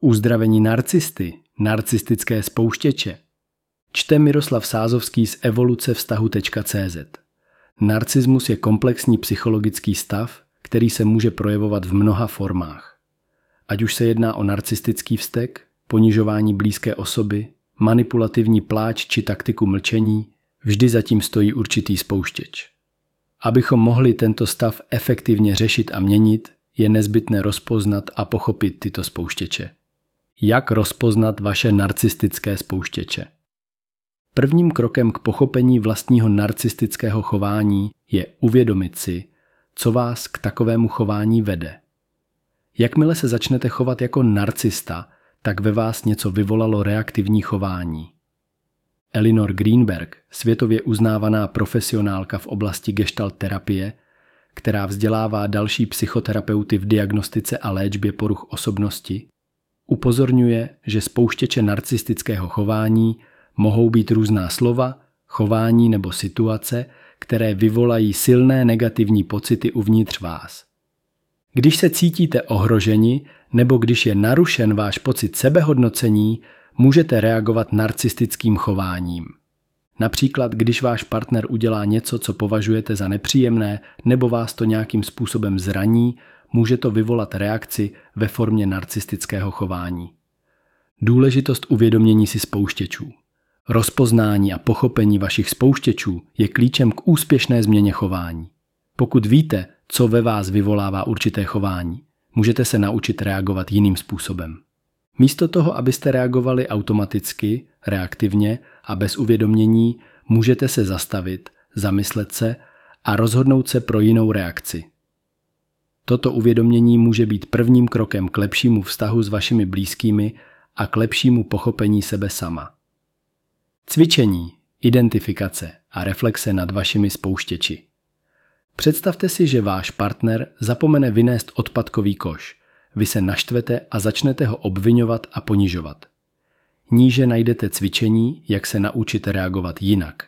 Uzdravení narcisty, narcistické spouštěče. Čte Miroslav Sázovský z evoluce vztahu.cz. Narcismus je komplexní psychologický stav, který se může projevovat v mnoha formách. Ať už se jedná o narcistický vztek, ponižování blízké osoby, manipulativní pláč či taktiku mlčení, vždy zatím stojí určitý spouštěč. Abychom mohli tento stav efektivně řešit a měnit, je nezbytné rozpoznat a pochopit tyto spouštěče. Jak rozpoznat vaše narcistické spouštěče? Prvním krokem k pochopení vlastního narcistického chování je uvědomit si, co vás k takovému chování vede. Jakmile se začnete chovat jako narcista, tak ve vás něco vyvolalo reaktivní chování. Elinor Greenberg, světově uznávaná profesionálka v oblasti gestalt terapie, která vzdělává další psychoterapeuty v diagnostice a léčbě poruch osobnosti, upozorňuje, že spouštěče narcistického chování mohou být různá slova, chování nebo situace, které vyvolají silné negativní pocity uvnitř vás. Když se cítíte ohroženi nebo když je narušen váš pocit sebehodnocení, můžete reagovat narcistickým chováním. Například, když váš partner udělá něco, co považujete za nepříjemné, nebo vás to nějakým způsobem zraní, může to vyvolat reakci ve formě narcistického chování. Důležitost uvědomění si spouštěčů. Rozpoznání a pochopení vašich spouštěčů je klíčem k úspěšné změně chování. Pokud víte, co ve vás vyvolává určité chování, můžete se naučit reagovat jiným způsobem. Místo toho, abyste reagovali automaticky, reaktivně a bez uvědomění, můžete se zastavit, zamyslet se a rozhodnout se pro jinou reakci. Toto uvědomění může být prvním krokem k lepšímu vztahu s vašimi blízkými a k lepšímu pochopení sebe sama. Cvičení, identifikace a reflexe nad vašimi spouštěči. Představte si, že váš partner zapomene vynést odpadkový koš. Vy se naštvete a začnete ho obvinovat a ponižovat. Níže najdete cvičení, jak se naučit reagovat jinak.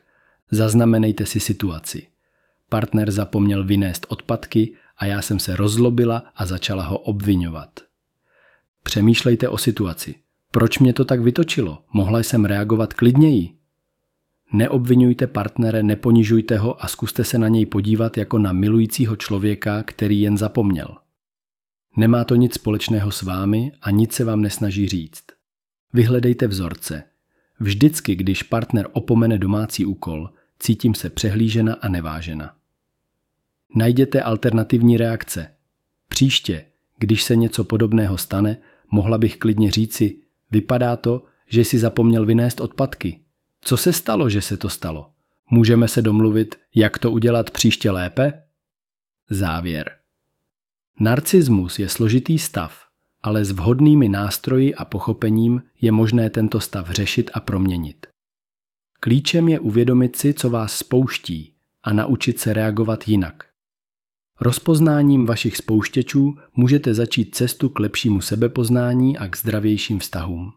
Zaznamenejte si situaci. Partner zapomněl vynést odpadky a já jsem se rozlobila a začala ho obvinovat. Přemýšlejte o situaci. Proč mě to tak vytočilo? Mohla jsem reagovat klidněji. Neobvinujte partnere, neponižujte ho a zkuste se na něj podívat jako na milujícího člověka, který jen zapomněl. Nemá to nic společného s vámi a nic se vám nesnaží říct. Vyhledejte vzorce. Vždycky, když partner opomene domácí úkol, cítím se přehlížena a nevážena. Najděte alternativní reakce. Příště, když se něco podobného stane, mohla bych klidně říci, vypadá to, že si zapomněl vynést odpadky. Co se stalo, že se to stalo? Můžeme se domluvit, jak to udělat příště lépe? Závěr. Narcismus je složitý stav, ale s vhodnými nástroji a pochopením je možné tento stav řešit a proměnit. Klíčem je uvědomit si, co vás spouští a naučit se reagovat jinak. Rozpoznáním vašich spouštěčů můžete začít cestu k lepšímu sebepoznání a k zdravějším vztahům.